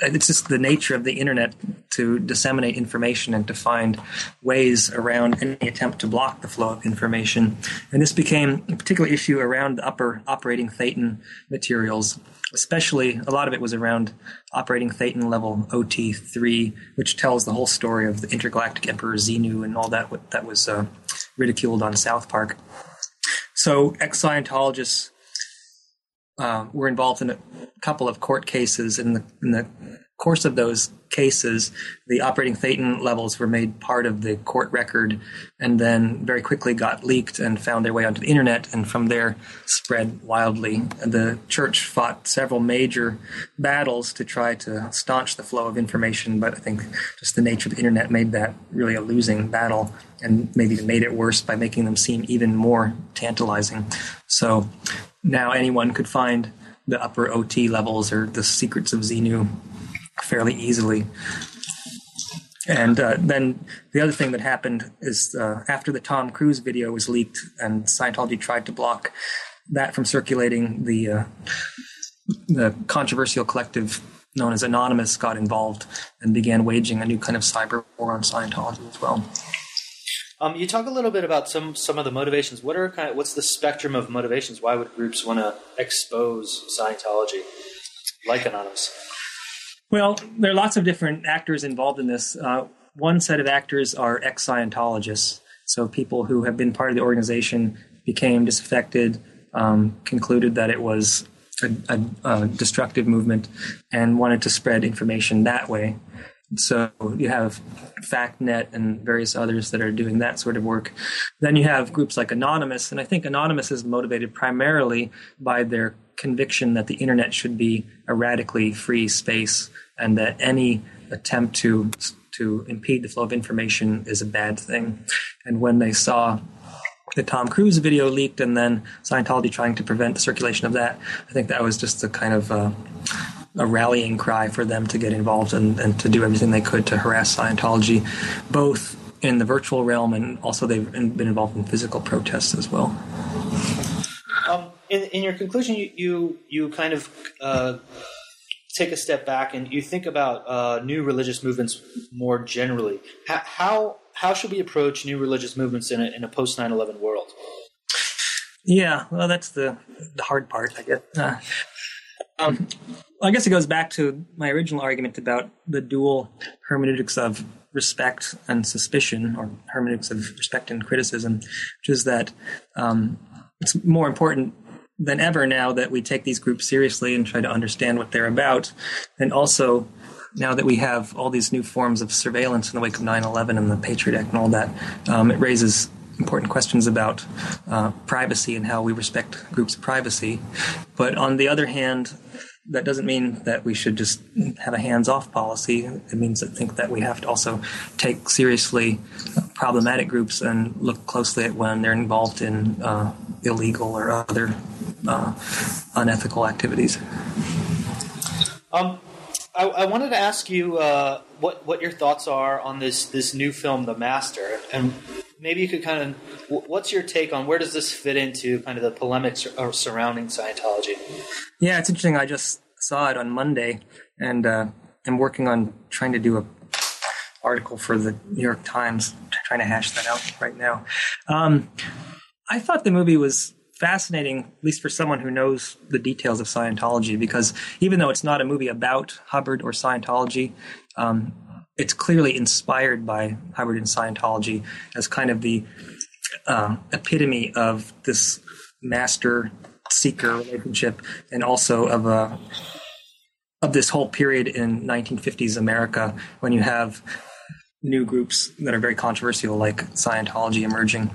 Speaker 2: it's just the nature of the internet to disseminate information and to find ways around any attempt to block the flow of information. And this became a particular issue around the upper operating Thetan materials. Especially, a lot of it was around operating Thetan level OT3, which tells the whole story of the intergalactic Emperor Xenu and all that that was uh, ridiculed on South Park. So ex Scientologists uh, were involved in a couple of court cases. In the in the course of those cases, the operating Thetan levels were made part of the court record, and then very quickly got leaked and found their way onto the internet, and from there spread wildly. The church fought several major battles to try to staunch the flow of information, but I think just the nature of the internet made that really a losing battle and maybe even made it worse by making them seem even more tantalizing. So now anyone could find the upper OT levels or the secrets of Xenu fairly easily. And uh, then the other thing that happened is uh, after the Tom Cruise video was leaked and Scientology tried to block that from circulating, the uh, the controversial collective known as Anonymous got involved and began waging a new kind of cyber war on Scientology as well.
Speaker 1: Um, you talk a little bit about some some of the motivations. What are kind of what's the spectrum of motivations? Why would groups want to expose Scientology, like Anonymous?
Speaker 2: Well, there are lots of different actors involved in this. Uh, one set of actors are ex Scientologists, so people who have been part of the organization became disaffected, um, concluded that it was a, a, a, destructive movement, and wanted to spread information that way. So you have FactNet and various others that are doing that sort of work. Then you have groups like Anonymous, and I think Anonymous is motivated primarily by their conviction that the internet should be a radically free space and that any attempt to to impede the flow of information is a bad thing. And when they saw the Tom Cruise video leaked and then Scientology trying to prevent the circulation of that, I think that was just a kind of uh, a rallying cry for them to get involved and, and to do everything they could to harass Scientology, both in the virtual realm and also they've been involved in physical protests as well.
Speaker 1: Um, in, in, your conclusion, you you, you kind of uh, take a step back and you think about uh, new religious movements more generally. How, how, how should we approach new religious movements in a, in a post 9 11 world?
Speaker 2: Yeah, well, that's the, the hard part, I guess. Uh, um, I guess it goes back to my original argument about the dual hermeneutics of respect and suspicion, or hermeneutics of respect and criticism, which is that um, it's more important than ever now that we take these groups seriously and try to understand what they're about. And also, now that we have all these new forms of surveillance in the wake of 9 11 and the Patriot Act and all that, um, it raises important questions about uh, privacy and how we respect groups' privacy. But on the other hand, that doesn't mean that we should just have a hands-off policy. It means I think that we have to also take seriously problematic groups and look closely at when they're involved in uh, illegal or other uh, unethical activities.
Speaker 1: Um, I, I, wanted to ask you uh, what what your thoughts are on this this new film, The Master, and maybe you could kind of what's your take on where does this fit into kind of the polemics surrounding Scientology?
Speaker 2: Yeah, it's interesting. I just saw it on Monday, and uh, I'm working on trying to do a article for the New York Times, trying to hash that out right now. Um, I thought the movie was fascinating, at least for someone who knows the details of Scientology, because even though it's not a movie about Hubbard or Scientology, um, it's clearly inspired by Hubbard and Scientology as kind of the uh, epitome of this master seeker relationship, and also of a of this whole period in 1950s America when you have new groups that are very controversial, like Scientology, emerging.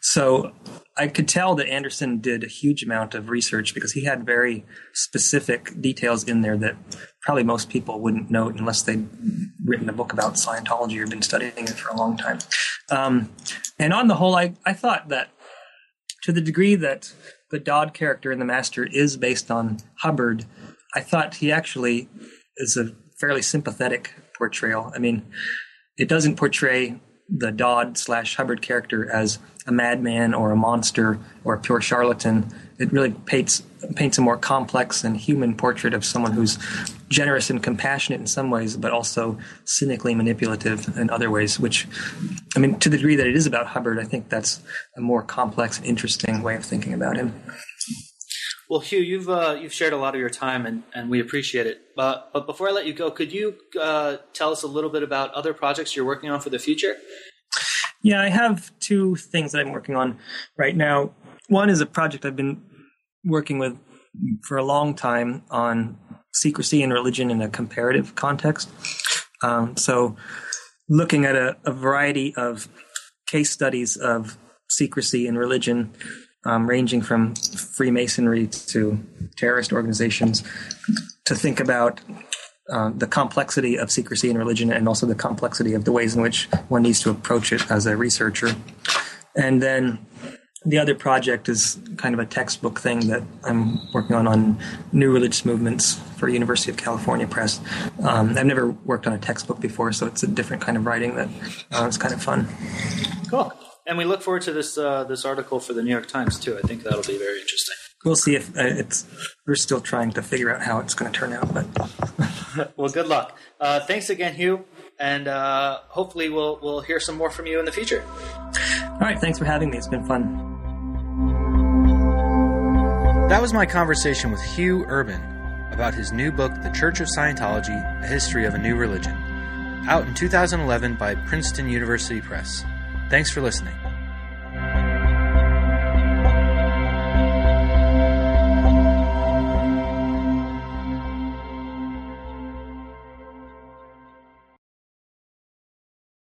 Speaker 2: So I could tell that Anderson did a huge amount of research because he had very specific details in there that probably most people wouldn't note unless they'd written a book about Scientology or been studying it for a long time. Um, and on the whole, I, I thought that to the degree that the Dodd character in The Master is based on Hubbard, I thought he actually is a fairly sympathetic portrayal. I mean, it doesn't portray the Dodd slash Hubbard character as a madman or a monster or a pure charlatan. It really paints paints a more complex and human portrait of someone who's generous and compassionate in some ways, but also cynically manipulative in other ways. Which, I mean, to the degree that it is about Hubbard, I think that's a more complex and interesting way of thinking about him.
Speaker 1: Well, Hugh, you've uh, you've shared a lot of your time, and, and we appreciate it. But but before I let you go, could you uh, tell us a little bit about other projects you're working on for the future?
Speaker 2: Yeah, I have two things that I'm working on right now. One is a project I've been working with for a long time on secrecy and religion in a comparative context. Um, so, looking at a, a variety of case studies of secrecy and religion um, ranging from Freemasonry to terrorist organizations, to think about uh, the complexity of secrecy in religion and also the complexity of the ways in which one needs to approach it as a researcher. And then the other project is kind of a textbook thing that I'm working on on new religious movements for University of California Press. Um, I've never worked on a textbook before, so it's a different kind of writing that uh, is kind of fun.
Speaker 1: Cool. And we look forward to this uh, this article for the New York Times too. I think that'll be very interesting.
Speaker 2: We'll see if uh, it's. We're still trying to figure out how it's going to turn out, but
Speaker 1: well, good luck. Uh, thanks again, Hugh, and uh, hopefully we'll we'll hear some more from you in the future.
Speaker 2: All right, thanks for having me. It's been fun.
Speaker 3: That was my conversation with Hugh Urban about his new book, The Church of Scientology A History of a New Religion, out in 2011 by Princeton University Press. Thanks for listening.